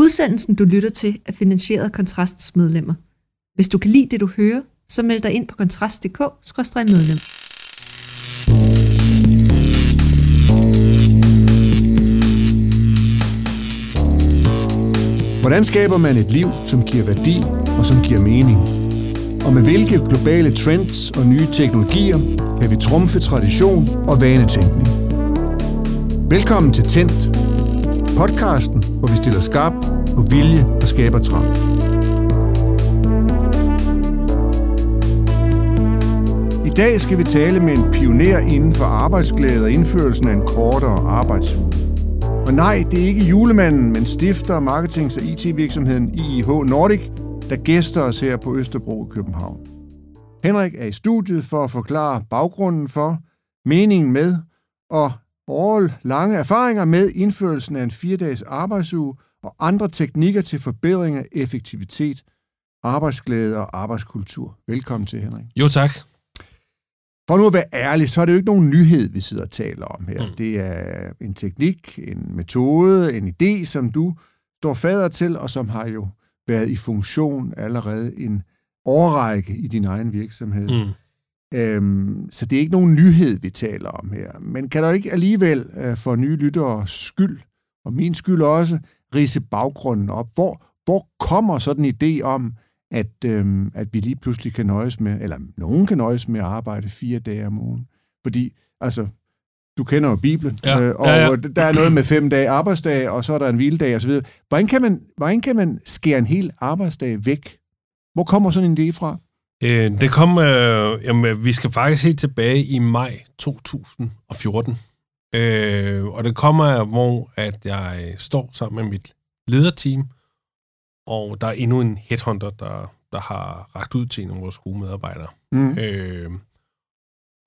Udsendelsen, du lytter til, er finansieret af Kontrasts medlemmer. Hvis du kan lide det, du hører, så meld dig ind på kontrast.dk-medlem. Hvordan skaber man et liv, som giver værdi og som giver mening? Og med hvilke globale trends og nye teknologier kan vi trumfe tradition og vanetænkning? Velkommen til Tændt, podcasten, hvor vi stiller skarp på vilje og skaber trang. I dag skal vi tale med en pioner inden for arbejdsglæde og indførelsen af en kortere arbejdsuge. Og nej, det er ikke julemanden, men stifter marketings- og IT-virksomheden IIH Nordic, der gæster os her på Østerbro i København. Henrik er i studiet for at forklare baggrunden for, meningen med og all lange erfaringer med indførelsen af en fire-dages arbejdsuge og andre teknikker til forbedring af effektivitet, arbejdsglæde og arbejdskultur. Velkommen til, Henrik. Jo, tak. For nu at være ærlig, så er det jo ikke nogen nyhed, vi sidder og taler om her. Mm. Det er en teknik, en metode, en idé, som du står fader til, og som har jo været i funktion allerede en årrække i din egen virksomhed. Mm. Øhm, så det er ikke nogen nyhed, vi taler om her. Men kan der ikke alligevel øh, for nye lyttere skyld, og min skyld også, rise baggrunden op? Hvor, hvor kommer sådan en idé om, at, øhm, at vi lige pludselig kan nøjes med, eller nogen kan nøjes med at arbejde fire dage om ugen? Fordi, altså, du kender jo Bibelen, Ja, øh, og ja, ja. der er noget med fem dage arbejdsdag, og så er der en hviledag osv. Hvordan kan man, hvordan kan man skære en hel arbejdsdag væk? Hvor kommer sådan en idé fra? Øh, det kom, øh, jamen, vi skal faktisk helt tilbage i maj 2014. Øh, og det kommer hvor at jeg står sammen med mit lederteam, og der er endnu en headhunter, der, der har ragt ud til en af vores gode medarbejdere. Mm. Øh,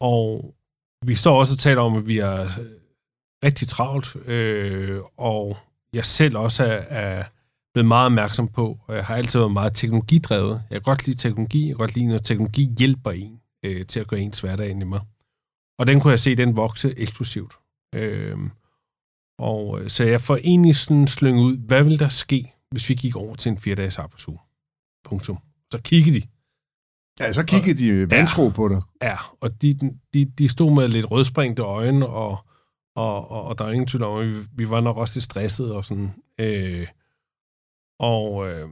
og vi står også og taler om, at vi er rigtig travlt, øh, og jeg selv også er, er blevet meget opmærksom på, og jeg har altid været meget teknologidrevet. Jeg kan godt lide teknologi, jeg kan godt lide, når teknologi hjælper en øh, til at gøre ens hverdag nemmere. Og den kunne jeg se, den vokse eksplosivt. Øh, og så jeg får egentlig sådan slynget ud, hvad vil der ske, hvis vi gik over til en fire-dages arbejdsuge? Punktum. Så kiggede de. Ja, så kiggede de vantro på dig. Ja, og de, de, de stod med lidt rødspringte øjne, og, og, og, og der er ingen tvivl om, at vi, vi var nok også lidt stressede og sådan. Øh, og, øh,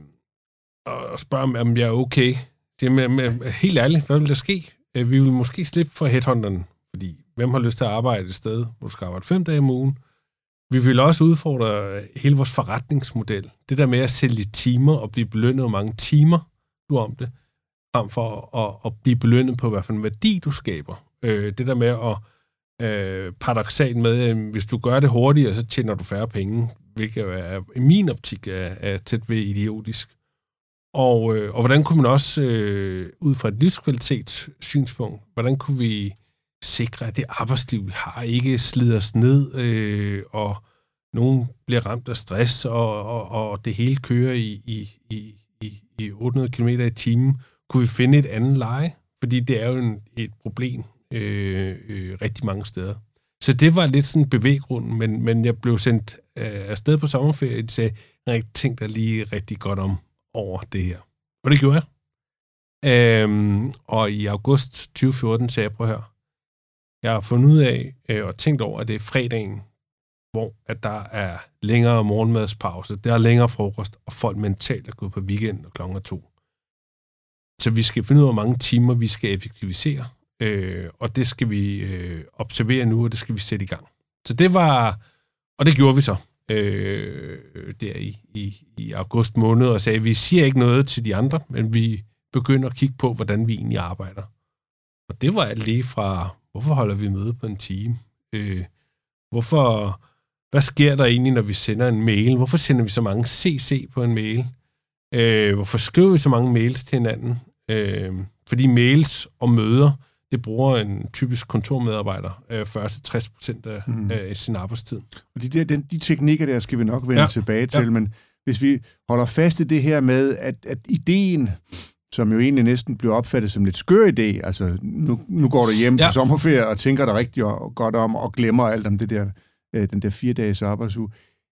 og spørger, om- om jeg er okay. Jamen, men, helt ærligt, hvad vil der ske? Øh, vi vil måske slippe for headhunteren, fordi hvem har lyst til at arbejde et sted, hvor du skal arbejde fem dage om ugen? Vi vil også udfordre øh, hele vores forretningsmodel. Det der med at sælge timer og blive belønnet hvor mange timer, du om det, frem for at, at blive belønnet på, hvad for en værdi du skaber. Øh, det der med at øh, paradoxalt med, at hvis du gør det hurtigere, så tjener du færre penge, hvilket er, i min optik er, er tæt ved idiotisk. Og, øh, og hvordan kunne man også, øh, ud fra et livskvalitetssynspunkt, hvordan kunne vi sikre, at det arbejdsliv, vi har, ikke slider os ned, øh, og nogen bliver ramt af stress, og, og, og det hele kører i, i, i, i, i 800 km i timen. Kunne vi finde et andet leje? Fordi det er jo en, et problem øh, øh, rigtig mange steder. Så det var lidt sådan bevæggrunden, men, men jeg blev sendt øh, afsted på sommerferie, og de sagde, jeg tænk dig lige rigtig godt om over det her. Og det gjorde jeg. Øhm, og i august 2014 sagde jeg, prøv at høre, jeg har fundet ud af øh, og tænkt over, at det er fredagen, hvor at der er længere morgenmadspause, der er længere frokost, og folk mentalt er gået på weekend og klokken er to. Så vi skal finde ud af, hvor mange timer vi skal effektivisere, øh, og det skal vi øh, observere nu, og det skal vi sætte i gang. Så det var, og det gjorde vi så øh, der i, i, i august måned, og sagde, vi siger ikke noget til de andre, men vi begynder at kigge på, hvordan vi egentlig arbejder. Og det var alt lige fra, hvorfor holder vi møde på en time? Øh, hvorfor, hvad sker der egentlig, når vi sender en mail? Hvorfor sender vi så mange CC på en mail? Øh, hvorfor skriver vi så mange mails til hinanden? Øh, fordi mails og møder, det bruger en typisk kontormedarbejder øh, 40-60% af, Mhm. mm. af sin arbejdstid. Og de, der, den, de teknikker der skal vi nok vende ja. Tilbage til, Ja. men hvis vi holder fast i det her med, at, at ideen, som jo egentlig næsten blev opfattet som lidt skør idé, altså nu, nu går du hjem ja. På sommerferie og tænker dig rigtig og, godt om, og glemmer alt om det der, øh, den der fire dages arbejdsuge.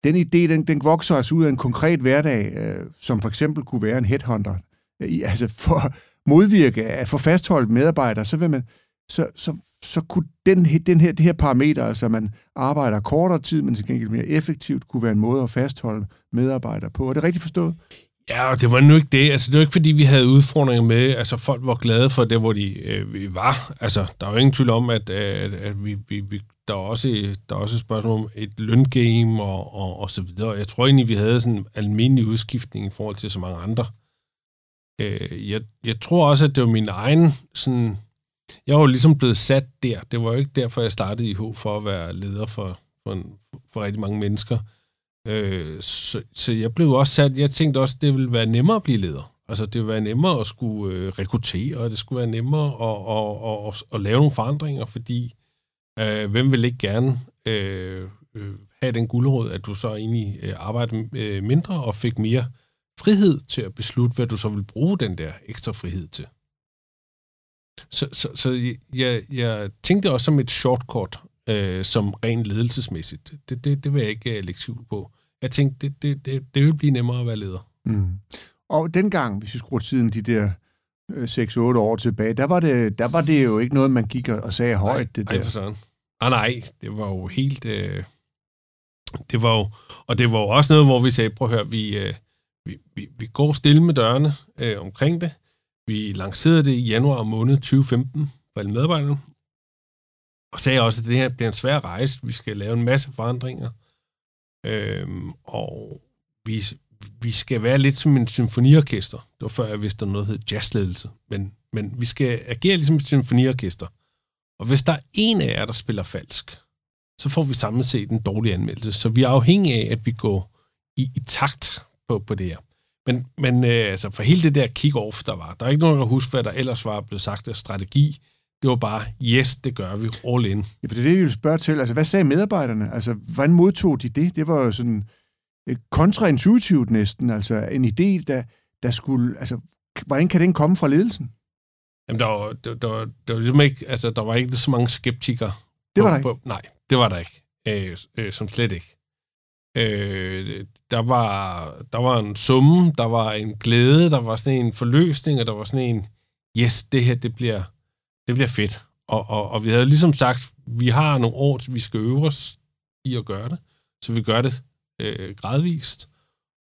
den idé, den, den vokser altså ud af en konkret hverdag, øh, som for eksempel kunne være en headhunter. I, altså for modvirke, at få fastholdt medarbejdere, så vil man, så, så, så kunne den, den her, det her parameter, altså man arbejder kortere tid, men til gengæld mere effektivt, kunne være en måde at fastholde medarbejdere på. Er det rigtigt forstået? Ja, og det var nu ikke det. Altså, det var ikke, fordi vi havde udfordringer med, altså folk var glade for det, hvor de øh, vi var. Altså, der er jo ingen tvivl om, at, øh, at, at vi, vi, vi, der, er også, der er også et spørgsmål om et løngame og, og, og så videre. Jeg tror egentlig, vi havde sådan en almindelig udskiftning i forhold til så mange andre. Øh, jeg, jeg tror også, at det var min egen sådan... Jeg var jo ligesom blevet sat der. Det var jo ikke derfor, jeg startede i H for at være leder for, for, en, for rigtig mange mennesker. Øh, så, så jeg blev også sat, jeg tænkte også, det ville være nemmere at blive leder. Altså, det ville være nemmere at skulle øh, rekruttere, og det skulle være nemmere at, at, at, at, at lave nogle forandringer, fordi øh, hvem vil ikke gerne øh, øh, have den guldråd, at du så egentlig øh, arbejdede øh, mindre og fik mere frihed til at beslutte, hvad du så vil bruge den der ekstra frihed til. Så, så, så jeg, jeg tænkte også som et shortcut, øh, som rent ledelsesmæssigt. Det, det, det vil jeg ikke uh, lægge tvivl på. Jeg tænkte, det, det, det, det vil blive nemmere at være leder. Mm. Og dengang, hvis vi skruer tiden de der 6-8 øh, år tilbage, der var, det, der var det jo ikke noget, man gik og sagde højt. Nej, det der. nej for sådan. Ah, nej, det var jo helt... Øh, det var jo, og det var jo også noget, hvor vi sagde, prøv at høre, vi, øh, vi, vi, vi går stille med dørene øh, omkring det. Vi lancerede det i januar måned 2015 for alle medarbejderne, og sagde også, at det her bliver en svær rejse. Vi skal lave en masse forandringer. øh, og vi, vi skal være lidt som en symfoniorkester. Det var før jeg vidste, der noget hed jazzledelse. Men, men vi skal agere ligesom et symfoniorkester. Og hvis der er en af jer, der spiller falsk, så får vi samlet set en dårlig anmeldelse. Så vi er afhængige af, at vi går i, i takt på, på det her. Men, men øh, altså for hele det der kick-off, der var, der er ikke nogen, der husker, hvad der ellers var blevet sagt af strategi. Det var bare, yes, det gør vi, all in. Ja, for det er det, vi vil spørge til. Altså, hvad sagde medarbejderne? Altså, hvordan modtog de det? Det var jo sådan øh, kontraintuitivt næsten. Altså, en idé, der, der skulle... Altså, hvordan kan den komme fra ledelsen? Jamen, der var, der, der, der var ligesom ikke... Altså, der var ikke så mange skeptikere. Det var der ikke? På, nej, det var der ikke. Øh, øh, som slet ikke. Øh, der, var, der var en summe, der var en glæde, der var sådan en forløsning, og der var sådan en, yes, det her, det bliver, det bliver fedt. Og, og, og vi havde ligesom sagt, vi har nogle år, vi skal øve os i at gøre det, så vi gør det øh, gradvist.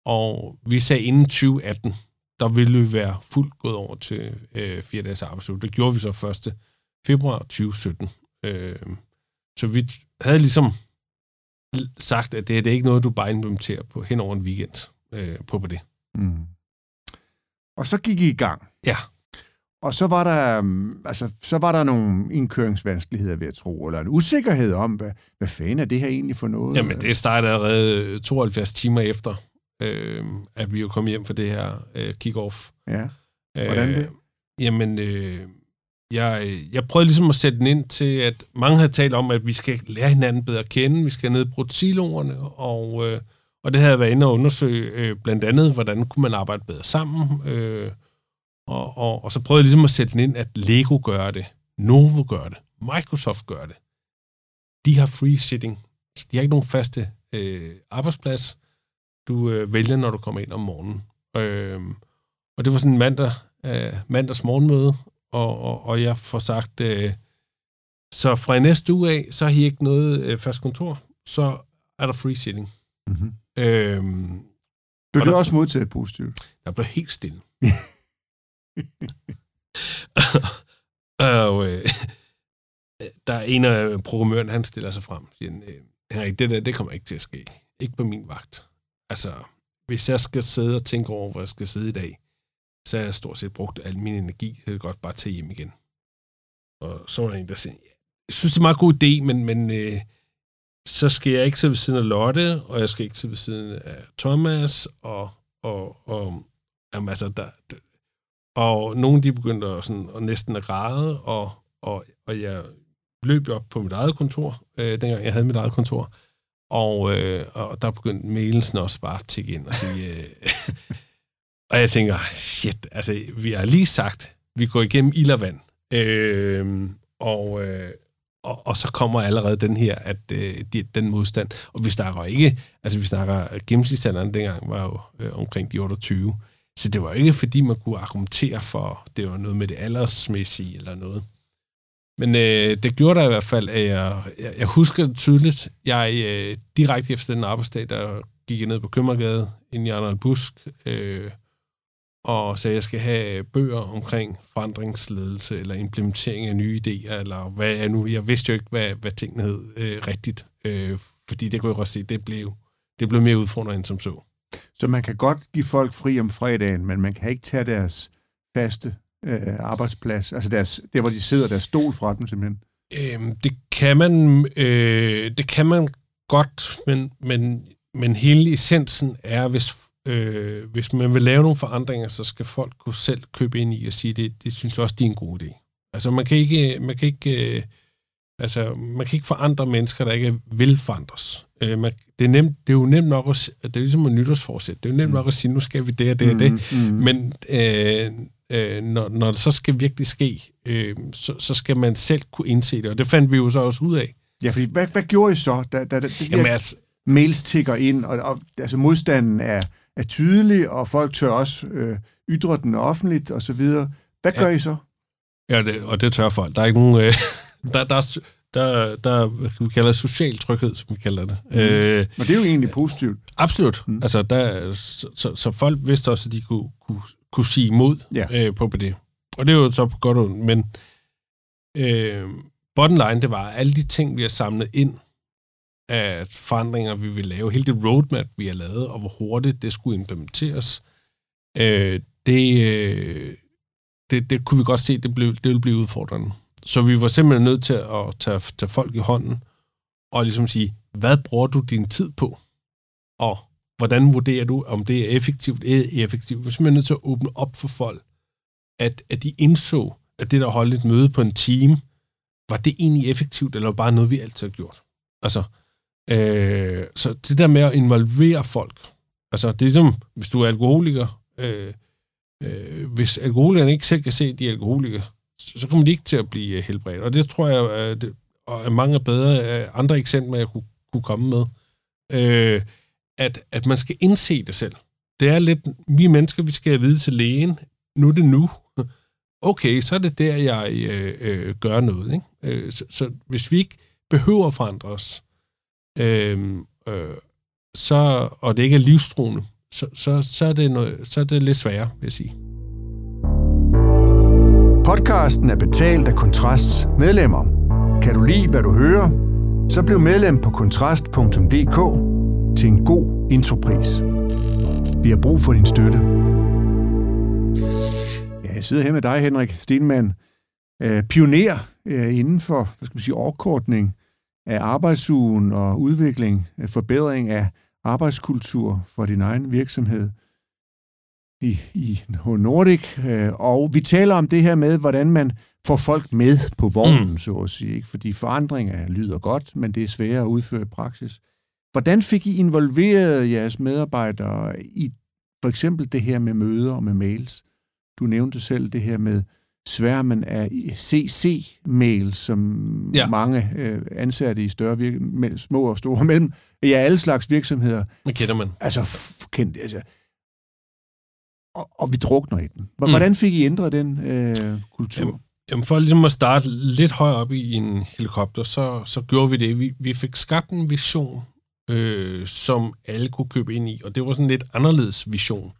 Og vi sagde inden 2018, der ville vi være fuldt gået over til øh, fire dages arbejdsuge. Det gjorde vi så 1. februar 2017. Øh, så vi havde ligesom sagt, at det, det er ikke noget, du bare implementerer på hen over en weekend øh, på på det. Mm. Og så gik I i gang. Ja. Og så var der, mm, altså, så var der nogle indkøringsvanskeligheder, ved at tro, eller en usikkerhed om, hvad, hvad fanden er det her egentlig for noget? Jamen, det startede allerede 72 timer efter, øh, at vi jo kom hjem for det her øh, kick-off. Ja. Hvordan det? Øh, jamen, øh, jeg, øh, jeg prøvede ligesom at sætte den ind til, at mange havde talt om, at vi skal lære hinanden bedre at kende, vi skal nedbryde siloerne, og, øh, og det havde jeg været inde og undersøge øh, blandt andet, hvordan kunne man arbejde bedre sammen, øh, og, og, og så prøvede jeg ligesom at sætte den ind, at Lego gør det, Novo gør det, Microsoft gør det. De har free sitting. De har ikke nogen faste øh, arbejdsplads. Du øh, vælger, når du kommer ind om morgenen. Øh, og det var sådan en mandag, øh, mandags morgenmøde, og, og, og jeg får sagt, øh, så fra næste uge af, så har I ikke noget øh, fast kontor, så er der free sitting. Mm-hmm. Øhm, Blev det der, også modtaget positivt? Der blev helt stille. og øh, der er en af programmøren, han stiller sig frem og siger, øh, Henrik, det der, det kommer ikke til at ske. Ikke på min vagt. Altså, hvis jeg skal sidde og tænke over, hvor jeg skal sidde i dag, så har jeg stort set brugt al min energi, så jeg godt bare tage hjem igen. Og så var der en, der sagde, jeg synes, det er en meget god idé, men, men øh, så skal jeg ikke sidde ved siden af Lotte, og jeg skal ikke sidde ved siden af Thomas, og, og, og jamen, altså, der, der, og nogle de begyndte at, sådan, og næsten at græde, og, og, og jeg løb op på mit eget kontor, øh, dengang jeg havde mit eget kontor, og, øh, og der begyndte mailsen også bare at tikke ind og sige, øh, Og jeg tænker, shit, altså, vi har lige sagt, vi går igennem ild og vand. Øh, og, øh, og, og så kommer allerede den her, at øh, de, den modstand. Og vi snakker ikke, altså vi snakker, gennemsnitsalderen dengang var jo øh, omkring de 28. Så det var ikke, fordi man kunne argumentere for, det var noget med det aldersmæssige eller noget. Men øh, det gjorde der i hvert fald, at jeg, jeg, jeg husker det tydeligt. Jeg øh, direkte efter den arbejdsdag, der gik jeg ned på Købmergade, ind i Arnold Busk, øh, og sagde, at jeg skal have bøger omkring forandringsledelse eller implementering af nye idéer, eller hvad jeg nu... Jeg vidste jo ikke, hvad, hvad tingene hed øh, rigtigt, øh, fordi det kunne jeg også se, det blev, det blev mere udfordrende end som så. Så man kan godt give folk fri om fredagen, men man kan ikke tage deres faste øh, arbejdsplads, altså deres, der, hvor de sidder, deres stol fra dem simpelthen? Øhm, det kan man, øh, det kan man godt, men, men, men hele essensen er, hvis, øh, hvis man vil lave nogle forandringer, så skal folk kunne selv købe ind i og sige, det, det synes også, det er en god idé. Altså man kan ikke, man kan ikke, øh, altså, man kan ikke forandre mennesker, der ikke vil forandres. Øh, man, det, er nemt, det er jo nemt nok at, det er ligesom en nytårsforsæt, det er jo nemt nok at sige, nu skal vi det og det og det, mm, mm. men øh, øh, når, når det så skal virkelig ske, øh, så, så skal man selv kunne indse det, og det fandt vi jo så også ud af. Ja, fordi hvad, hvad gjorde I så, da, da, da de Jamen, altså, mails tigger ind, og, og altså modstanden er, er tydelig, og folk tør også øh, ytre den offentligt, og så videre. Hvad gør ja. I så? Ja, det, og det tør folk. Der er ikke nogen... Øh, der, der, der, der vi kalder det social tryghed, som vi kalder det. Mm. Øh, og det er jo egentlig positivt. Absolut. Mm. Altså, der, så, så, så folk vidste også, at de kunne, kunne kunne sige imod ja. øh, på det. Og det er jo så på godt ondt, men øh, bottom line, det var alle de ting, vi har samlet ind af forandringer, vi vil lave, hele det roadmap, vi har lavet, og hvor hurtigt det skulle implementeres, øh, det, øh, det, det kunne vi godt se, det, blev, det ville blive udfordrende. Så vi var simpelthen nødt til at tage, tage folk i hånden, og ligesom sige, hvad bruger du din tid på? Og hvordan vurderer du, om det er effektivt eller effektivt? Vi var simpelthen nødt til at åbne op for folk, at, at de indså, at det der holdt et møde på en team, var det egentlig effektivt, eller var bare noget, vi altid har gjort? Altså, øh, så det der med at involvere folk, altså det er som, hvis du er alkoholiker, øh, øh, hvis alkoholikerne ikke selv kan se, at de er alkoholikere, så, så kommer de ikke til at blive øh, helbredt. Og det tror jeg, at det, og er mange bedre øh, andre eksempler, jeg kunne, kunne komme med. Øh, at, at man skal indse det selv. Det er lidt, vi mennesker, vi skal vide til lægen, nu er det nu. Okay, så er det der, jeg øh, øh, gør noget. Ikke? Øh, så, så hvis vi ikke behøver at forandre os, øh, øh, så, og det ikke er livstruende, så, så, så, er det noget, så er det lidt sværere, vil jeg sige. Podcasten er betalt af Kontrasts medlemmer. Kan du lide, hvad du hører? Så bliv medlem på kontrast.dk til en god intropris. Vi har brug for din støtte. Ja, jeg sidder her med dig, Henrik Stenmann, øh, pioner øh, inden for hvad skal man sige, overkortning af arbejdsugen og udvikling, øh, forbedring af arbejdskultur for din egen virksomhed i, i Nordic. Og vi taler om det her med, hvordan man får folk med på vognen, mm. så at sige. Fordi forandringer lyder godt, men det er sværere at udføre i praksis. Hvordan fik I involveret jeres medarbejdere i for eksempel det her med møder og med mails? Du nævnte selv det her med sværmen af CC-mail, som ja. mange øh, ansatte i større virke, små og store mellem, ja, alle slags virksomheder. Det kender man. Altså, kendt, altså og, og vi drukner i den. Mm. Hvordan mm. fik I ændret den øh, kultur? Jamen, jamen, for ligesom at starte lidt højere op i en helikopter, så, så gjorde vi det. Vi, vi fik skabt en vision øh, som alle kunne købe ind i. Og det var sådan en lidt anderledes vision.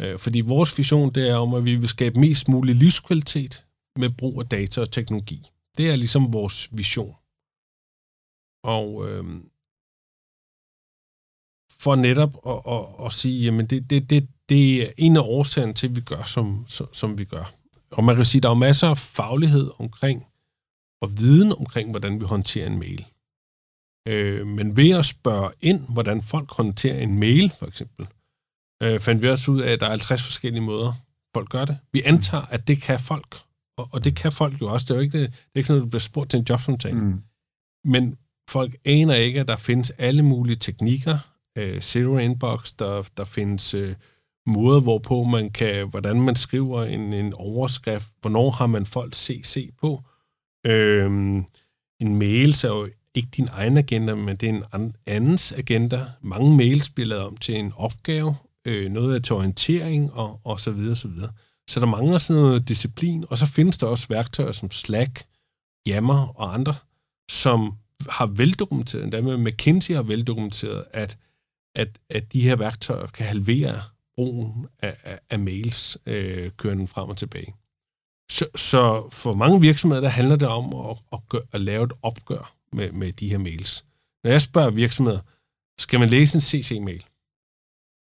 Øh, fordi vores vision, det er om, at vi vil skabe mest mulig livskvalitet med brug af data og teknologi. Det er ligesom vores vision. Og øh, for netop at, at, at sige, jamen det, det, det, det er en af årsagen til, at vi gør, som, som vi gør. Og man kan sige, at der er masser af faglighed omkring, og viden omkring, hvordan vi håndterer en mail. Øh, men ved at spørge ind, hvordan folk håndterer en mail, for eksempel, øh, fandt vi også ud af, at der er 50 forskellige måder, folk gør det. Vi antager, at det kan folk, og, og det kan folk jo også. Det er jo ikke, det, det er ikke sådan, at du bliver spurgt til en jobsamtale. Mm. Men folk aner ikke, at der findes alle mulige teknikker. Øh, zero inbox, der, der findes øh, måder, hvorpå man kan, hvordan man skriver en, en overskrift, hvornår har man folk CC på. Øh, en mail så er jo ikke din egen agenda, men det er en an- andens agenda. Mange mails bliver lavet om til en opgave, øh, noget af til orientering og, og så videre, så videre. Så der mangler sådan noget disciplin, og så findes der også værktøjer som Slack, Yammer og andre, som har veldokumenteret, endda med McKinsey har veldokumenteret, at, at, at de her værktøjer kan halvere brugen af, af, af mails øh, kørende frem og tilbage. Så, så for mange virksomheder, der handler det om at, at, gøre, at lave et opgør med, med de her mails. Når jeg spørger virksomheder, skal man læse en CC-mail,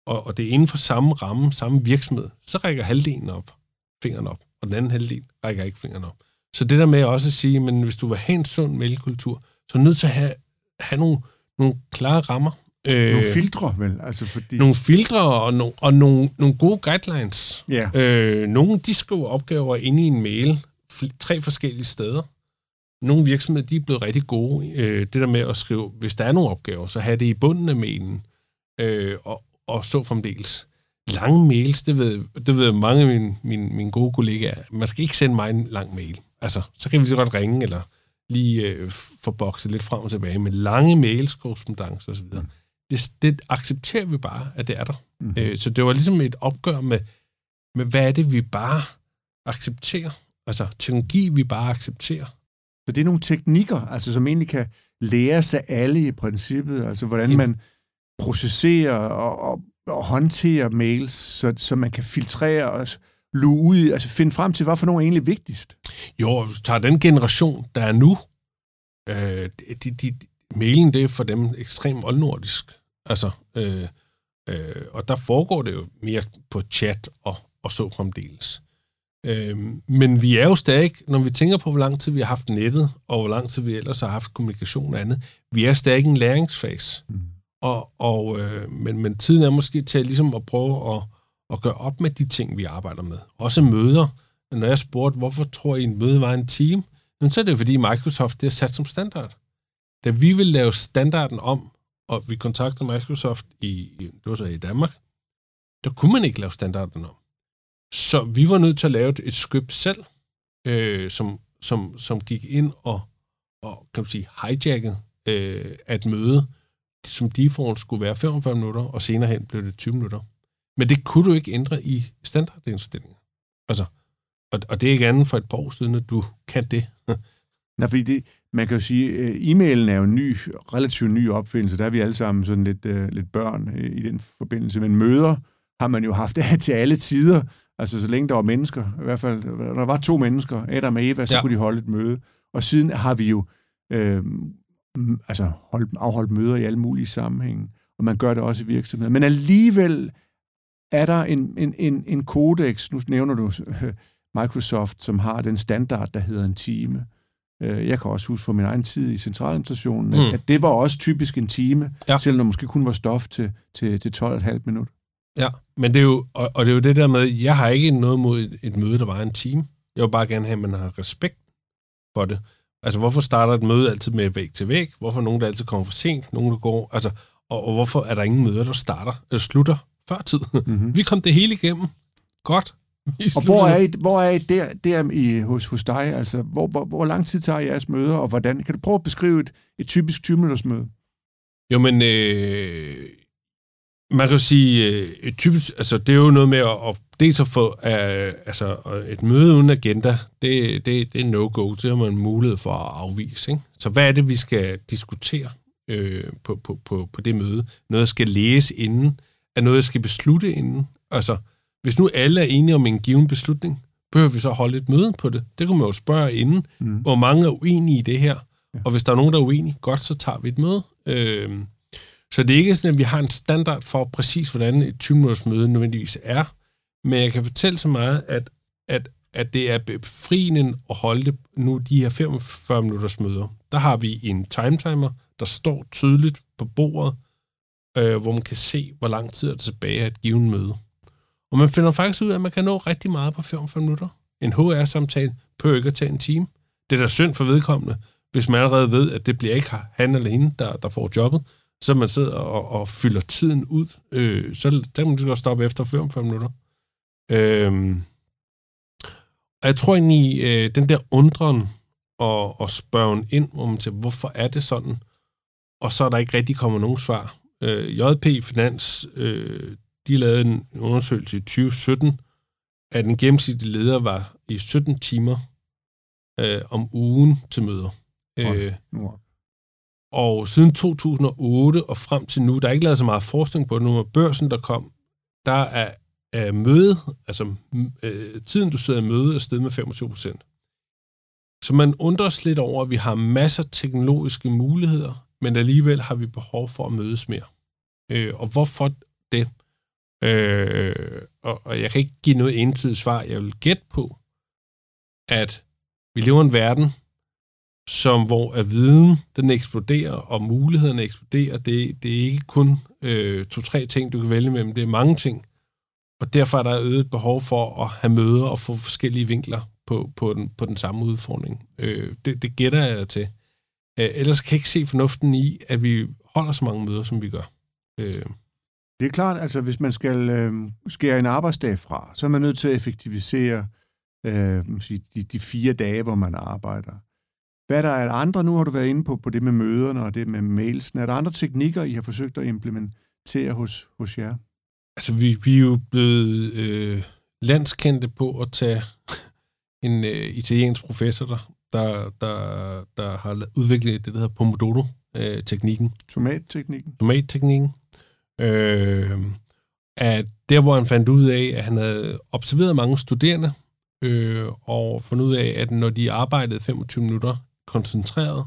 og, og det er inden for samme ramme, samme virksomhed, så rækker halvdelen op, fingeren op, og den anden halvdel rækker ikke fingeren op. Så det der med også at sige, men hvis du vil have en sund mailkultur, så er du nødt til at have, have nogle, nogle klare rammer. Øh, nogle filtre, vel? Altså fordi... Nogle filtre og, no, og nogle, nogle gode guidelines. Ja. Øh, nogle, de skriver opgaver ind i en mail, tre forskellige steder. Nogle virksomheder, de er blevet rigtig gode. Øh, det der med at skrive, hvis der er nogle opgaver, så have det i bunden af mailen. Øh, og, og så fremdeles. Lange mails, det ved, det ved mange af mine, mine, mine gode kollegaer. Man skal ikke sende mig en lang mail. Altså, så kan vi så godt ringe, eller lige øh, få bokset lidt frem og tilbage. Men lange mails, korrespondence osv., mm. det, det accepterer vi bare, at det er der. Mm. Øh, så det var ligesom et opgør med, med, hvad er det, vi bare accepterer? Altså, teknologi, vi bare accepterer. Så det er nogle teknikker, altså, som egentlig kan læres af alle i princippet, altså hvordan Jamen. man processerer og, og, og håndterer mails, så, så man kan filtrere og luge ud, altså finde frem til, hvad for nogle er egentlig vigtigst. Jo, hvis du tager den generation, der er nu, øh, de, de, mailen, det er for dem ekstremt oldnordisk. Altså, øh, øh, og der foregår det jo mere på chat og, og så fremdeles. Øh, men vi er jo stadig, når vi tænker på, hvor lang tid vi har haft nettet, og hvor lang tid vi ellers har haft kommunikation og andet, vi er stadig i en læringsfase. Mm. Og, og, øh, men, men tiden er måske til ligesom at prøve at, at gøre op med de ting, vi arbejder med. Også møder. Når jeg spurgte, hvorfor tror I, en møde var en team? Jamen, så er det fordi Microsoft det er sat som standard. Da vi ville lave standarden om, og vi kontaktede Microsoft i, det var så i Danmark, der kunne man ikke lave standarden om. Så vi var nødt til at lave et script selv, øh, som, som, som gik ind og, og kan man sige, hijackede øh, at møde, som default skulle være 45 minutter, og senere hen blev det 20 minutter. Men det kunne du ikke ændre i standardindstillingen. Altså, og, og det er ikke andet for et par år siden, at du kan det. Nej, fordi det, man kan jo sige, at øh, e-mailen er jo en ny, relativt ny opfindelse. Der er vi alle sammen sådan lidt, uh, lidt børn uh, i den forbindelse. Men møder har man jo haft af til alle tider. Altså så længe der var mennesker, i hvert fald, når der var to mennesker, Adam og Eva, så ja. kunne de holde et møde. Og siden har vi jo øh, altså holdt, afholdt møder i alle mulige sammenhænge, og man gør det også i virksomheder. Men alligevel er der en, en, en, en kodex, nu nævner du øh, Microsoft, som har den standard, der hedder en time. Øh, jeg kan også huske fra min egen tid i centraladministrationen, mm. at det var også typisk en time, ja. selvom der måske kun var stof til, til, til 12,5 minutter. Ja, men det er jo, og, og det er jo det der med, jeg har ikke noget mod et, et møde, der var en time. Jeg vil bare gerne have, at man har respekt for det. Altså, hvorfor starter et møde altid med væg til væg? Hvorfor nogen, der altid kommer for sent? Nogen, der går... Altså, og, og hvorfor er der ingen møder, der starter eller slutter før tid? Mm-hmm. Vi kom det hele igennem. Godt. Og hvor er I, hvor er I der, der i, hos, hos dig? Altså, hvor, hvor, hvor lang tid tager jeres møder, og hvordan? Kan du prøve at beskrive et, et typisk 20-minutters møde? Jo, men øh, man kan jo sige, øh, typisk, altså det er jo noget med at, at dels at få uh, altså, et møde uden agenda, det, det, det er no-go, det har man mulighed for at afvise. Ikke? Så hvad er det, vi skal diskutere øh, på, på, på, på det møde? Noget, jeg skal læse inden? Er noget, jeg skal beslutte inden? Altså, hvis nu alle er enige om en given beslutning, behøver vi så holde et møde på det? Det kunne man jo spørge inden, mm. hvor mange er uenige i det her. Ja. Og hvis der er nogen, der er uenige, godt, så tager vi et møde. Øh, så det er ikke sådan, at vi har en standard for præcis, hvordan et 20-minutters møde nødvendigvis er. Men jeg kan fortælle så meget, at, at, at det er befriende at holde det nu de her 45 minutters møder. Der har vi en timetimer, der står tydeligt på bordet, øh, hvor man kan se, hvor lang tid er der tilbage af et givet møde. Og man finder faktisk ud af, at man kan nå rigtig meget på 45 minutter. En HR-samtale behøver ikke at tage en time. Det er da synd for vedkommende, hvis man allerede ved, at det bliver ikke han eller hende, der, der får jobbet, så man sidder og, og fylder tiden ud, øh, så der kan man godt stoppe efter 45 minutter. Øh, og jeg tror egentlig, øh, den der undren og, og spørge ind, hvor man siger, hvorfor er det sådan? Og så er der ikke rigtig kommet nogen svar. Øh, JP Finans, øh, de lavede en undersøgelse i 2017, at den gennemsnitlige leder var i 17 timer øh, om ugen til møder. Øh, og siden 2008 og frem til nu, der er ikke lavet så meget forskning på det nu, med børsen, der kom, der er, er møde, altså øh, tiden, du sidder i møde, er steget med 25 procent. Så man undrer lidt over, at vi har masser af teknologiske muligheder, men alligevel har vi behov for at mødes mere. Øh, og hvorfor det? Øh, og, og jeg kan ikke give noget entydigt svar. Jeg vil gætte på, at vi lever i en verden, som hvor at viden den eksploderer, og mulighederne eksploderer. Det, det er ikke kun øh, to-tre ting, du kan vælge mellem, det er mange ting. Og derfor er der øget behov for at have møder og få forskellige vinkler på, på, den, på den samme udfordring. Øh, det, det gætter jeg til. Øh, ellers kan jeg ikke se fornuften i, at vi holder så mange møder, som vi gør. Øh. Det er klart, altså hvis man skal øh, skære en arbejdsdag fra, så er man nødt til at effektivisere øh, de, de fire dage, hvor man arbejder. Hvad der er andre, nu har du været inde på, på det med møderne og det med mailsen. Er der andre teknikker, I har forsøgt at implementere hos, hos jer? Altså, vi, vi er jo blevet øh, landskendte på at tage en øh, italiensk professor, der, der, der, der har udviklet det, der hedder Pomodoro-teknikken. Tomatteknikken? Tomatteknikken. Øh, at der, hvor han fandt ud af, at han havde observeret mange studerende, øh, og fundet ud af, at når de arbejdede 25 minutter koncentreret,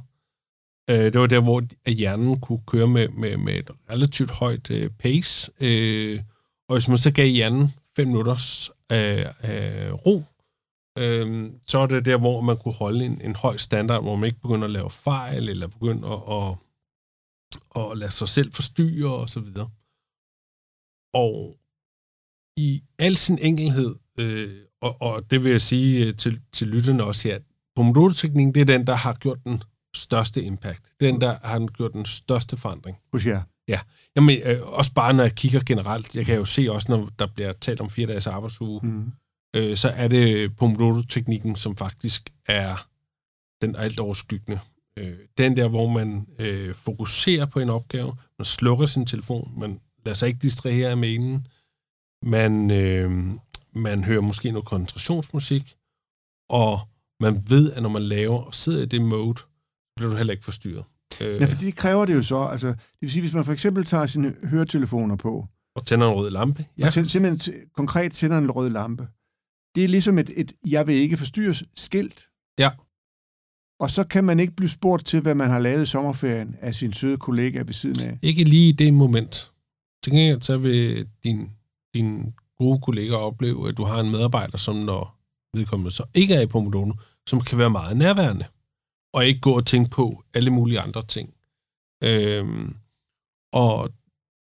øh, det var der, hvor hjernen kunne køre med, med, med et relativt højt øh, pace, øh, og hvis man så gav hjernen 5 minutters øh, øh, ro, øh, så er det der, hvor man kunne holde en, en høj standard, hvor man ikke begynder at lave fejl, eller begynder at, at, at lade sig selv forstyrre, og så videre. Og i al sin enkelhed, øh, og, og det vil jeg sige øh, til, til lytterne også her, Pomodoro-teknikken, det er den, der har gjort den største impact. Den, der har gjort den største forandring. Hos jer? Ja. Jamen, øh, også bare når jeg kigger generelt, jeg kan jo se også, når der bliver talt om fire dages arbejdsuge, mm. øh, så er det Pomodoro-teknikken, som faktisk er den alt overskyggende. Øh, den der, hvor man øh, fokuserer på en opgave, man slukker sin telefon, man lader sig ikke distrahere af mailen, man, øh, man hører måske noget koncentrationsmusik, og man ved, at når man laver og sidder i det mode, bliver du heller ikke forstyrret. Øh, ja, fordi det kræver det jo så. Altså, det vil sige, hvis man for eksempel tager sine høretelefoner på... Og tænder en rød lampe. Ja. Og simpelthen konkret tænder en rød lampe. Det er ligesom et, et jeg vil ikke forstyrres skilt. Ja. Og så kan man ikke blive spurgt til, hvad man har lavet i sommerferien af sin søde kollega ved siden af. Ikke lige i det moment. Til gengæld så vil din, din gode kollega opleve, at du har en medarbejder, som når vedkommende så ikke er i Pomodoro, som kan være meget nærværende, og ikke gå og tænke på alle mulige andre ting. Øhm, og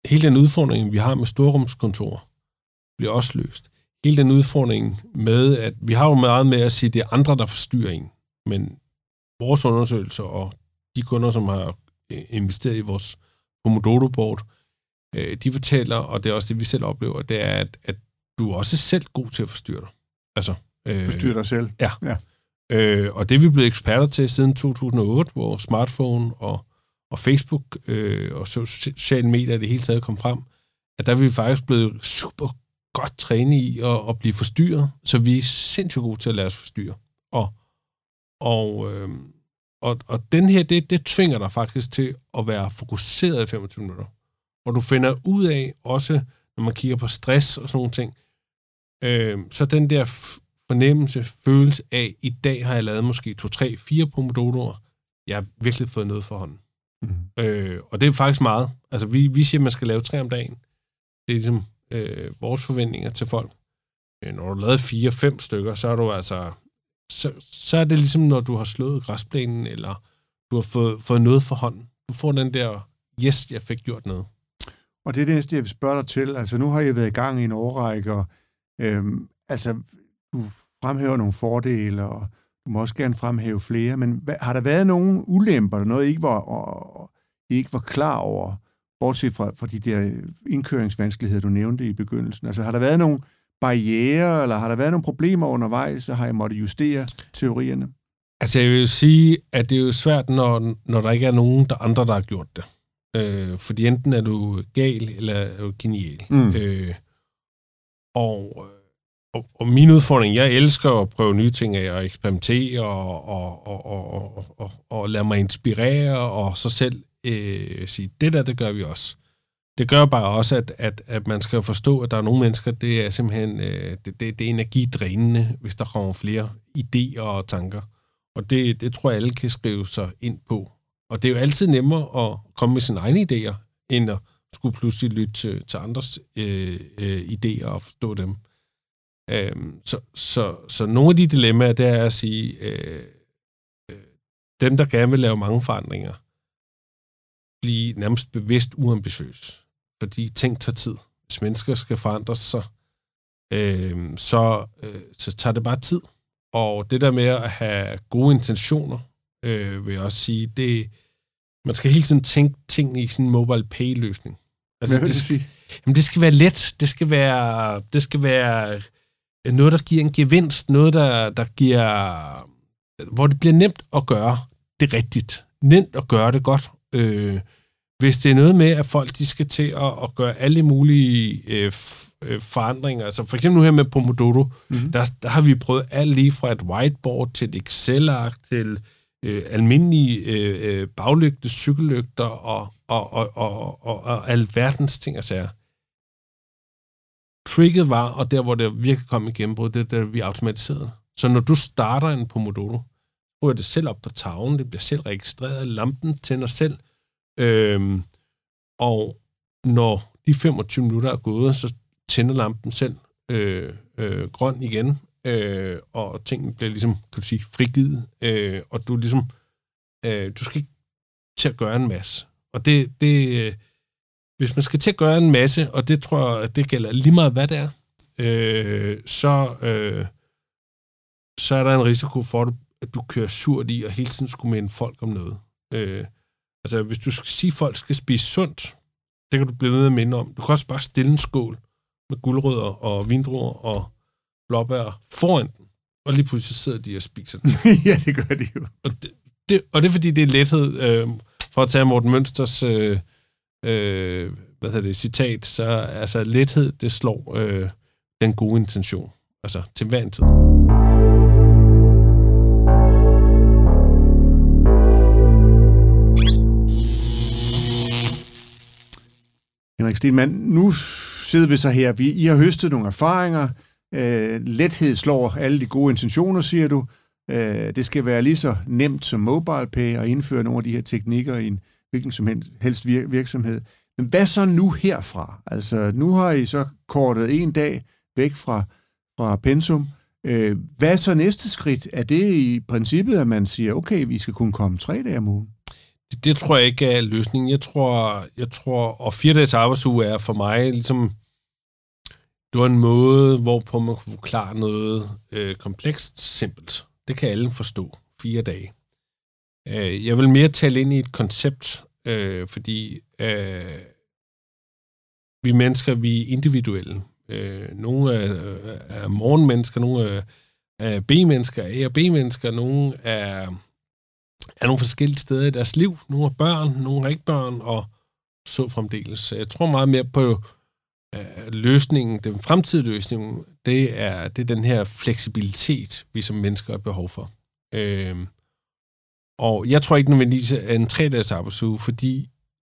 hele den udfordring, vi har med storrumskontorer, bliver også løst. Hele den udfordring med, at vi har jo meget med at sige, at det er andre, der forstyrrer en. Men vores undersøgelser og de kunder, som har øh, investeret i vores Pomodoro-board, øh, de fortæller, og det er også det, vi selv oplever, det er, at, at du er også selv god til at forstyrre dig. Altså, øh, forstyrre dig selv? Ja. ja. Øh, og det er vi blevet eksperter til siden 2008, hvor smartphone og, og Facebook øh, og sociale medier det hele taget kom frem, at der er vi faktisk blevet super godt trænet i at, at blive forstyrret, så vi er sindssygt gode til at lade os forstyrre. Og, og, øh, og, og den her, det, det tvinger dig faktisk til at være fokuseret i 25 minutter. Og du finder ud af, også når man kigger på stress og sådan nogle ting, øh, så den der fornemmelse, følelse af, i dag har jeg lavet måske to, tre, fire pomodoroer. Jeg har virkelig fået noget for hånden. Mm. Øh, og det er faktisk meget. Altså, vi, vi siger, at man skal lave tre om dagen. Det er ligesom øh, vores forventninger til folk. Øh, når du har lavet fire, fem stykker, så er du altså... Så, så er det ligesom, når du har slået græsplænen, eller du har fået, fået noget for hånden. Du får den der, yes, jeg fik gjort noget. Og det er det næste, jeg vil spørge dig til. Altså, nu har jeg været i gang i en årrække, og øhm, altså, du fremhæver nogle fordele, og du må også gerne fremhæve flere, men hvad, har der været nogle ulemper, noget I ikke var, og, I ikke var klar over, bortset fra, fra de der indkøringsvanskeligheder, du nævnte i begyndelsen? Altså har der været nogle barriere, eller har der været nogle problemer undervejs, så har I måttet justere teorierne? Altså, jeg vil sige, at det er jo svært, når, når der ikke er nogen der andre, der har gjort det. Øh, fordi enten er du gal, eller er du genial. Mm. Øh, og, og, og min udfordring, jeg elsker at prøve nye ting af, og eksperimentere, og, og, og, og, og, og, og lade mig inspirere, og så selv øh, sige, det der, det gør vi også. Det gør bare også, at, at, at man skal forstå, at der er nogle mennesker, det er simpelthen øh, det, det, det er energidrænende, hvis der kommer flere idéer og tanker. Og det, det tror jeg, alle kan skrive sig ind på. Og det er jo altid nemmere at komme med sine egne idéer, end at skulle pludselig lytte til, til andres øh, øh, idéer og forstå dem. Øhm, så, så, så nogle af de dilemmaer, det er at sige, øh, øh, dem, der gerne vil lave mange forandringer, blive nærmest bevidst uambitiøs. Fordi ting tager tid. Hvis mennesker skal forandre sig, øh, så, øh, så tager det bare tid. Og det der med at have gode intentioner, øh, vil jeg også sige, det, man skal hele tiden tænke tingene i sin mobile pay-løsning. Altså, det, skal, jamen, det skal være let. Det skal være, det skal være noget, der giver en gevinst. Noget, der, der giver... Hvor det bliver nemt at gøre det rigtigt. Nemt at gøre det godt. Øh, hvis det er noget med, at folk de skal til at, at gøre alle mulige øh, øh, forandringer, altså for eksempel nu her med Pomodoro, mm-hmm. der, der har vi prøvet alt lige fra et whiteboard til et Excel-ark til øh, almindelige øh, øh baglygte, cykellygter og, og, og, og, og, og alverdens ting og sager. Tricket var, og der hvor det virkelig kom i gennembrud, det er der, vi automatiserede. Så når du starter en Pomodoro, så det selv op på tavlen, det bliver selv registreret, lampen tænder selv, øhm, og når de 25 minutter er gået, så tænder lampen selv øh, øh, grøn igen, øh, og tingene bliver ligesom, kan du sige, frigivet, øh, og du ligesom, øh, du skal ikke til at gøre en masse. Og det, det øh, hvis man skal til at gøre en masse, og det tror jeg, det gælder lige meget, hvad det er, øh, så, øh, så er der en risiko for, at du kører surt i, og hele tiden skulle minde folk om noget. Øh, altså, hvis du skal sige, at folk skal spise sundt, det kan du blive ved med at minde om. Du kan også bare stille en skål med guldrødder og vindruer og blåbær foran den, og lige pludselig sidder de og spiser den. ja, det gør de jo. Og det, det, og det er fordi, det er lethed. Øh, for at tage Morten Mønsters øh, øh, hvad hedder det, citat, så altså lethed, det slår øh, den gode intention. Altså til hver en tid. Henrik Stilman, nu sidder vi så her. Vi, I har høstet nogle erfaringer. Øh, lethed slår alle de gode intentioner, siger du. Øh, det skal være lige så nemt som MobilePay at indføre nogle af de her teknikker i en hvilken som helst vir- virksomhed. Men hvad så nu herfra? Altså, nu har I så kortet en dag væk fra, fra pensum. Øh, hvad er så næste skridt? Er det i princippet, at man siger, okay, vi skal kunne komme tre dage om ugen? Det, det tror jeg ikke er løsningen. Jeg tror, jeg tror, og fire dages arbejdsuge er for mig ligesom, det var en måde, hvorpå man kunne forklare noget øh, komplekst simpelt. Det kan alle forstå. Fire dage. Øh, jeg vil mere tale ind i et koncept, øh, fordi øh, vi mennesker, vi er individuelle. Øh, nogle er, er morgenmennesker, nogle er, B-mennesker, A- og B-mennesker, nogle er, er nogle forskellige steder i deres liv. Nogle er børn, nogle har ikke børn, og så fremdeles. Jeg tror meget mere på øh, løsningen, den fremtidige løsning, det er, det er den her fleksibilitet, vi som mennesker har behov for. Øh, og jeg tror ikke nødvendigvis at en tre-dages arbejdsuge, fordi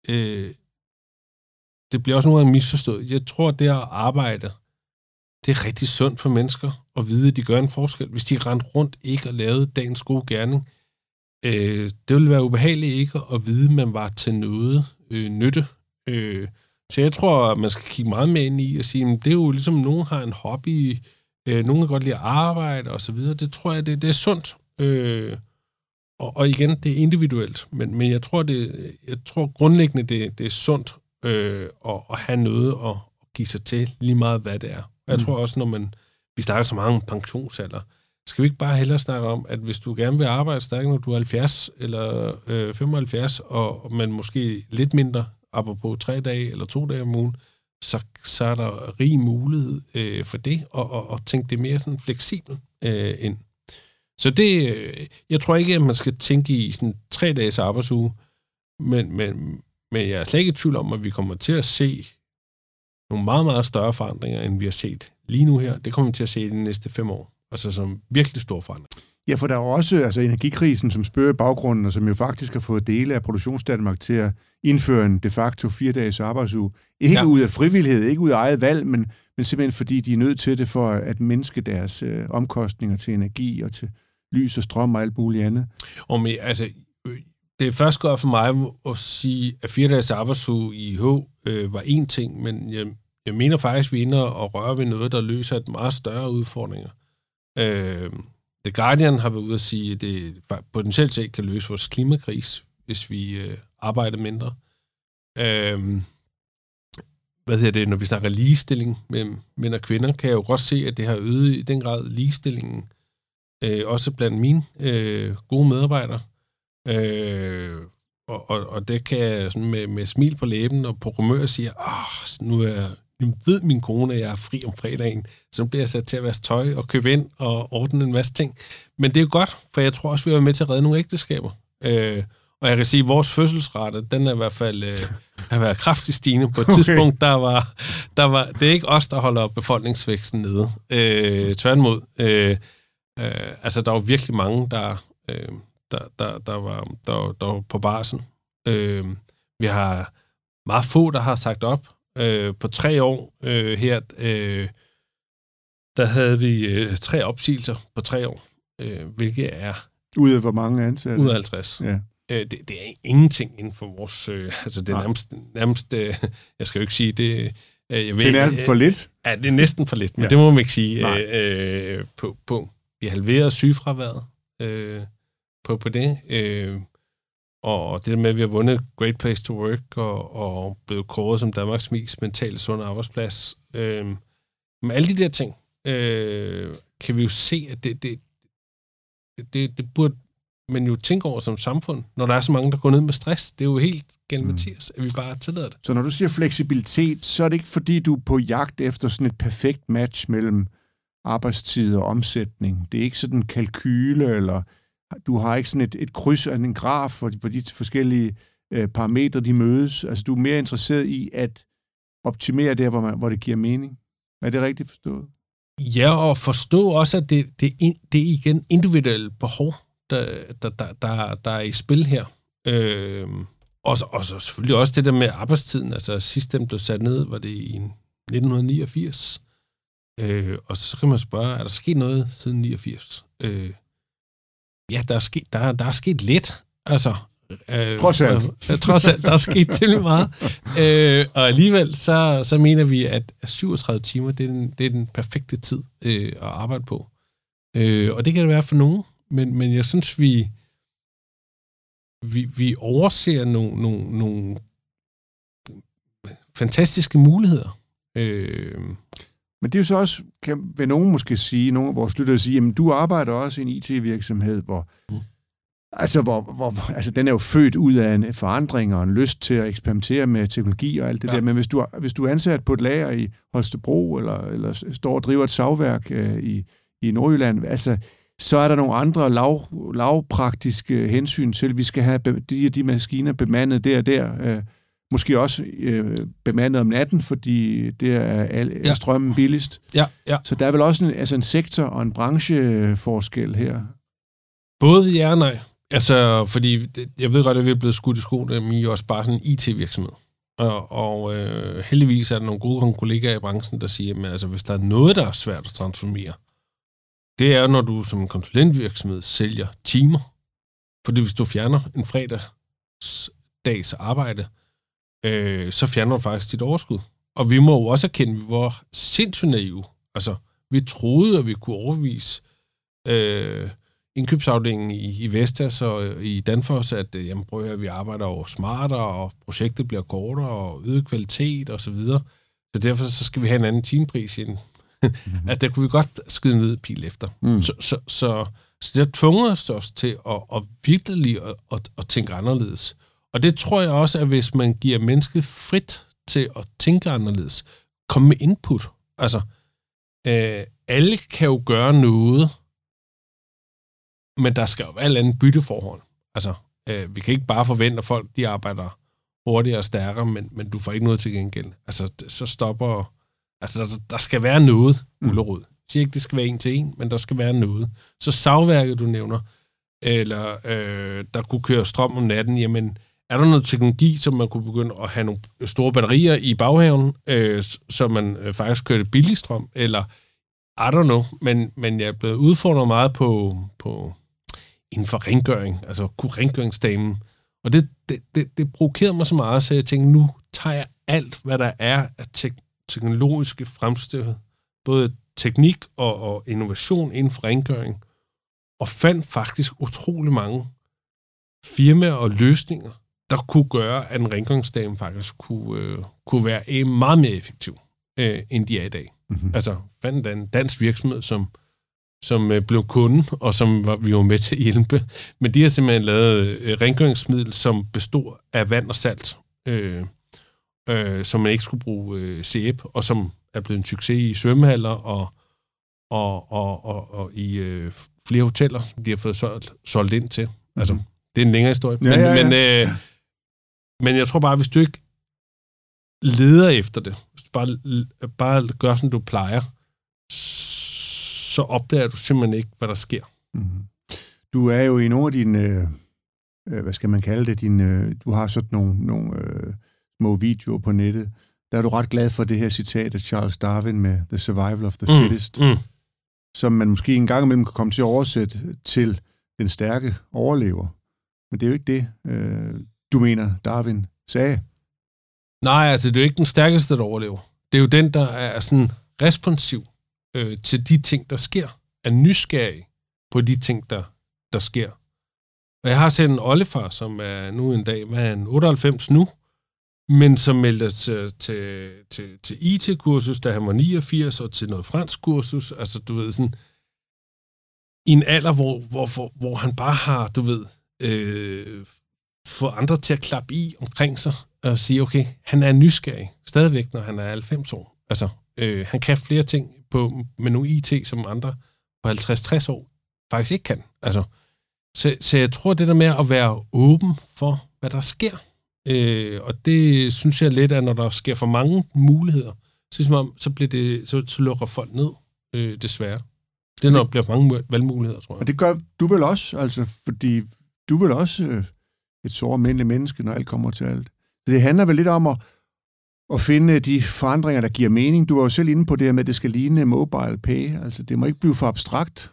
øh, det bliver også nogle gange misforstået. Jeg tror, at det at arbejde, det er rigtig sundt for mennesker at vide, at de gør en forskel. Hvis de rent rundt ikke og lavede dagens gode gerning, øh, det ville være ubehageligt ikke at vide, at man var til noget øh, nytte. Øh, så jeg tror, at man skal kigge meget mere ind i og sige, at det er jo ligesom, at nogen har en hobby, øh, nogen kan godt lide at arbejde osv. Det tror jeg, det, det er sundt. Øh, og, og igen, det er individuelt, men, men jeg tror, det, jeg tror grundlæggende, det, det er sundt øh, at, at have noget at, at give sig til, lige meget hvad det er. Og jeg mm. tror også, når man, vi snakker så meget om pensionsalder, skal vi ikke bare hellere snakke om, at hvis du gerne vil arbejde stærkt, når du er 70 eller øh, 75, og, og man måske lidt mindre, på tre dage eller to dage om ugen, så, så er der rig mulighed øh, for det, og, og, og tænke det mere sådan fleksibelt øh, ind så det, øh, jeg tror ikke, at man skal tænke i sådan tre dages arbejdsuge, men, men, men jeg er slet ikke i tvivl om, at vi kommer til at se nogle meget, meget større forandringer, end vi har set lige nu her. Det kommer vi til at se i de næste fem år. Altså som virkelig store forandringer. Ja, for der er også altså, energikrisen, som spørger baggrunden, og som jo faktisk har fået dele af Produktionsdanmark til at indføre en de facto fire-dages arbejdsuge. Ikke ja. ud af frivillighed, ikke ud af eget valg, men, men simpelthen fordi de er nødt til det for at mindske deres øh, omkostninger til energi og til lys og strøm og alt muligt andet. Og med, altså, det er først godt for mig at sige, at fire dages arbejdsuge i H øh, var en ting, men jeg, jeg mener faktisk, at vi er inde og røre ved noget, der løser et meget større udfordringer. Øh, The Guardian har været ude at sige, at det potentielt set kan løse vores klimakris, hvis vi øh, arbejder mindre. Øhm, hvad hedder det, når vi snakker ligestilling mellem mænd og kvinder, kan jeg jo godt se, at det har øget i den grad ligestillingen, øh, også blandt mine øh, gode medarbejdere. Øh, og, og, og det kan jeg sådan med, med smil på læben og på rumør sige, åh, nu er ved min kone, at jeg er fri om fredagen, så bliver jeg sat til at vaske tøj og købe ind og ordne en masse ting. Men det er jo godt, for jeg tror også, vi er med til at redde nogle ægteskaber. Øh, og jeg kan sige, at vores fødselsrate, den er i hvert fald øh, har været kraftigt stigende på et okay. tidspunkt. Der var, der var, det er ikke os, der holder befolkningsvæksten nede. Øh, tværtimod. Øh, øh, altså, der var virkelig mange, der, øh, der, der, der, var, der, der var på barsen. Øh, vi har meget få, der har sagt op. Øh, på tre år øh, her, øh, der havde vi øh, tre opsigelser på tre år, øh, hvilket er... Ud af hvor mange ansatte? Ud af 50. Ja. Øh, det, det er ingenting inden for vores... Øh, altså, det er nærmest... nærmest øh, jeg skal jo ikke sige det... Øh, jeg ved, det er nærmest for lidt? Ja, det er næsten for lidt, men ja. det må man ikke sige. Øh, på, på, vi har halveret sygefraværet øh, på, på det. Øh, og det med, at vi har vundet Great Place to Work og, og blevet kåret som Danmarks mest mentalt sunde arbejdsplads. Øh, med alle de der ting, øh, kan vi jo se, at det, det, det, det burde man jo tænke over som samfund, når der er så mange, der går ned med stress. Det er jo helt gennem mm. Mathias, at vi bare tillader det. Så når du siger fleksibilitet, så er det ikke fordi, du er på jagt efter sådan et perfekt match mellem arbejdstid og omsætning. Det er ikke sådan en kalkyle, eller du har ikke sådan et, et kryds og en graf, hvor, hvor de forskellige øh, parametre de mødes. Altså, du er mere interesseret i at optimere der, hvor, man, hvor det giver mening. Er det rigtigt forstået? Ja, og forstå også, at det, det, det er igen individuelle behov, der, der, der, der, der er i spil her. Øh, og, og så selvfølgelig også det der med arbejdstiden. Altså sidst den blev sat ned, var det i 1989. Øh, og så kan man spørge, er der sket noget siden 89? Øh, ja, der er sket, der, der er sket lidt. Altså, øh, trods alt. Øh, trods alt, der er sket til meget. Øh, og alligevel, så, så mener vi, at 37 timer, det er den, det er den perfekte tid øh, at arbejde på. Øh, og det kan det være for nogen, men, men jeg synes, vi, vi, vi overser nogle, nogle, nogle fantastiske muligheder. Øh, men det er jo så også, kan, vil nogen måske sige, nogle af vores lyttere sige, jamen du arbejder også i en IT-virksomhed, hvor, mm. altså, hvor, hvor, altså den er jo født ud af en forandring og en lyst til at eksperimentere med teknologi og alt det ja. der, men hvis du, hvis du er ansat på et lager i Holstebro, eller, eller står og driver et savværk øh, i, i Nordjylland, altså, så er der nogle andre lav, lavpraktiske hensyn til, at vi skal have de, de maskiner bemandet der og der, øh, Måske også øh, bemandet om natten, fordi det er al, ja. strømmen billigst. Ja, ja. Så der er vel også en, altså en sektor- og en brancheforskel her? Både ja og nej. Altså, fordi jeg ved godt, at vi er blevet skudt i skoene, men I er også bare sådan en IT-virksomhed. Og, og øh, heldigvis er der nogle gode kollegaer i branchen, der siger, at altså, hvis der er noget, der er svært at transformere, det er, når du som en konsulentvirksomhed sælger timer. Fordi hvis du fjerner en fredags dags arbejde, øh, så fjerner du faktisk dit overskud. Og vi må jo også erkende, var sindssygt naive. Altså, vi troede, at vi kunne overvise øh, indkøbsafdelingen i, i Vestas og i Danfoss, at øh, jamen, prøv at høre, vi arbejder over smartere, og projektet bliver kortere, og øget kvalitet osv. Så, videre. så derfor så skal vi have en anden timepris ind. mm-hmm. at der kunne vi godt skyde ned pil efter. Mm. Så, så, så, så det har tvunget os til at, at virkelig at, at, at tænke anderledes. Og det tror jeg også, at hvis man giver mennesket frit til at tænke anderledes, komme med input. Altså, øh, alle kan jo gøre noget, men der skal jo være et andet bytteforhold. Altså, øh, vi kan ikke bare forvente, at folk de arbejder hurtigere og stærkere, men, men du får ikke noget til gengæld. Altså, så stopper... Altså, der, der skal være noget, Ullerud. Jeg siger ikke, det skal være en til en, men der skal være noget. Så savværket, du nævner, eller øh, der kunne køre strøm om natten, jamen, er der noget teknologi, som man kunne begynde at have nogle store batterier i baghaven, øh, så man øh, faktisk kørte billig strøm, eller I don't know, men, men jeg er blevet udfordret meget på, på inden for rengøring, altså kunne rengøringsdamen, og det, det, det, det provokerede mig så meget, så jeg tænkte, nu tager jeg alt, hvad der er af tek- teknologiske fremstød, både teknik og, og innovation inden for rengøring, og fandt faktisk utrolig mange firmaer og løsninger, der kunne gøre, at en rengøringsdame faktisk kunne, øh, kunne være meget mere effektiv, øh, end de er i dag. Mm-hmm. Altså fandt en dansk virksomhed, som, som øh, blev kunde, og som var, vi var med til at hjælpe. Men de har simpelthen lavet øh, rengøringsmiddel, som bestod af vand og salt, øh, øh, som man ikke skulle bruge øh, sæbe, og som er blevet en succes i svømmehaller og, og, og, og, og i øh, flere hoteller, som de har fået solgt, solgt ind til. Altså, mm. det er en længere historie. Ja, men, ja, ja. Men, øh, men jeg tror bare, hvis du ikke leder efter det, hvis du bare, bare gør, som du plejer, så opdager du simpelthen ikke, hvad der sker. Mm. Du er jo i nogle af dine, øh, øh, hvad skal man kalde det, dine, øh, du har sådan nogle, nogle øh, små videoer på nettet, der er du ret glad for det her citat af Charles Darwin med The Survival of the Mm, Fittest, mm. som man måske en gang imellem kan komme til at oversætte til den stærke overlever. Men det er jo ikke det, øh, du mener, Darwin sagde. Nej, altså det er jo ikke den stærkeste, der overlever. Det er jo den, der er sådan responsiv øh, til de ting, der sker. Er nysgerrig på de ting, der, der sker. Og jeg har set en oldefar, som er nu en dag, hvad er han, 98 nu, men som meldte sig øh, til, til, til IT-kursus, da han var 89, og til noget fransk kursus. Altså, du ved, sådan i en alder, hvor, hvor, hvor, hvor han bare har, du ved, øh, få andre til at klappe i omkring sig og sige, okay, han er nysgerrig stadigvæk, når han er 90 år. Altså, øh, han kan flere ting på, med nogle IT, som andre på 50-60 år faktisk ikke kan. Altså, så, så jeg tror, det der med at være åben for, hvad der sker, øh, og det synes jeg lidt, at når der sker for mange muligheder, så, som om, så, bliver det, så, så lukker folk ned, øh, desværre. Det er, når der bliver for mange valgmuligheder, tror jeg. Og det gør du vel også, altså, fordi du vel også øh, et så almindeligt menneske, når alt kommer til alt. Så det handler vel lidt om at, at finde de forandringer, der giver mening. Du var jo selv inde på det her med, at det skal ligne mobile pay. Altså, det må ikke blive for abstrakt.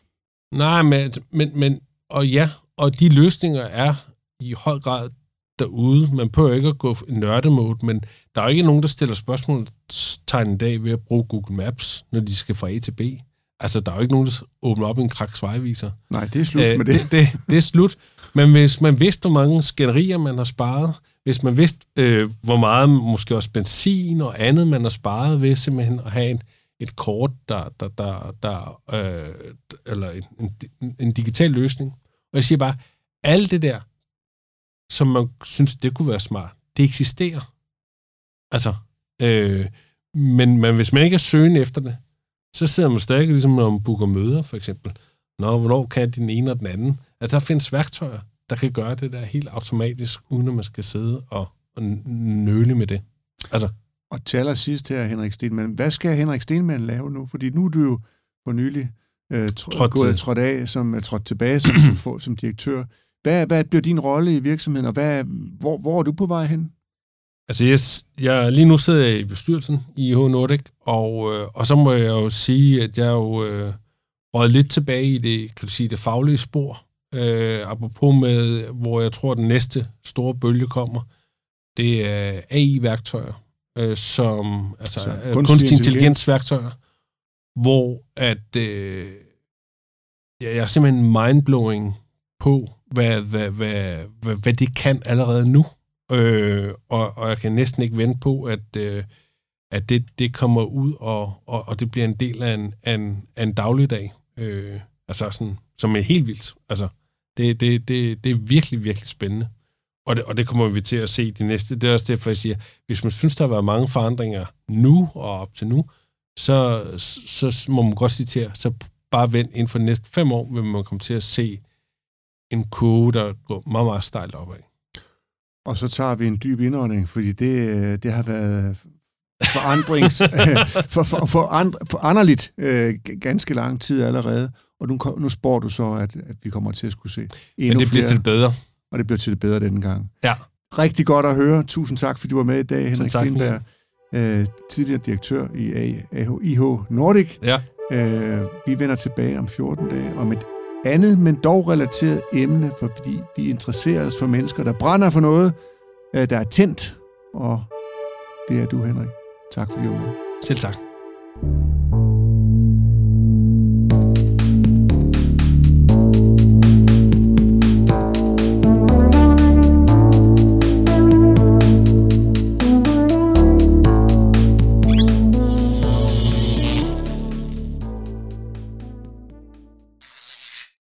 Nej, men, men, men og ja, og de løsninger er i høj grad derude. Man behøver ikke at gå i nørdemode, men der er jo ikke nogen, der stiller spørgsmålstegn i dag ved at bruge Google Maps, når de skal fra A til B. Altså, der er jo ikke nogen, der åbner op en kraks vejviser. Nej, det er slut med det. det, det. Det er slut. Men hvis man vidste, hvor mange skænderier man har sparet, hvis man vidste, øh, hvor meget måske også benzin og andet, man har sparet ved simpelthen at have en, et kort, der, der, der, der øh, eller en, en, en digital løsning. Og jeg siger bare, alt det der, som man synes, det kunne være smart, det eksisterer. Altså, øh, men, men hvis man ikke er søgende efter det, så sidder man stadig ligesom, når man booker møder, for eksempel. Nå, hvornår kan den ene og den anden? Altså, der findes værktøjer, der kan gøre det der helt automatisk, uden at man skal sidde og, og nøle med det. Altså, Og til allersidst her, Henrik Stenmann. Hvad skal Henrik Stenmann lave nu? Fordi nu er du jo for nylig øh, tr- Trådt gået trådt af, som er trådt tilbage som, som, for- som direktør. Hvad, hvad bliver din rolle i virksomheden, og hvad, hvor, hvor er du på vej hen? Altså, yes, jeg, lige nu sidder jeg i bestyrelsen i IH Nordic, og, øh, og så må jeg jo sige, at jeg jo øh, røget lidt tilbage i det, kan du sige, det faglige spor. Øh, apropos med, hvor jeg tror, den næste store bølge kommer, det er AI-værktøjer, øh, som, altså Så øh, kunstig kunstig intelligens. intelligens-værktøjer, hvor at, øh, ja, jeg er simpelthen mindblowing på, hvad, hvad, hvad, hvad, hvad det kan allerede nu. Øh, og, og jeg kan næsten ikke vente på, at, øh, at det, det kommer ud, og, og, og det bliver en del af en, af en, af en dagligdag. Øh, altså sådan, som er helt vildt. Altså, det, det, det, det er virkelig, virkelig spændende. Og det, og det kommer vi til at se de næste. Det er også derfor, jeg siger, hvis man synes, der har været mange forandringer nu og op til nu, så, så må man godt citere, så bare vent inden for de næste fem år, vil man komme til at se en kurve, der går meget, meget stejlt opad. Og så tager vi en dyb indånding, fordi det, det har været forandrings, for, for, for, andre, for anderligt øh, ganske lang tid allerede. Og nu, nu spår du så, at, at vi kommer til at skulle se endnu Men det bliver flere, til det bedre. og det bliver til det bedre denne gang. Ja. Rigtig godt at høre. Tusind tak, fordi du var med i dag, Henrik tak, Stenberg, øh, tidligere direktør i AH, IH Nordic. Ja. Øh, vi vender tilbage om 14 dage om et andet, men dog relateret emne, for fordi vi interesserer os for mennesker, der brænder for noget, øh, der er tændt, og det er du, Henrik. Tak fordi du var med. Selv tak.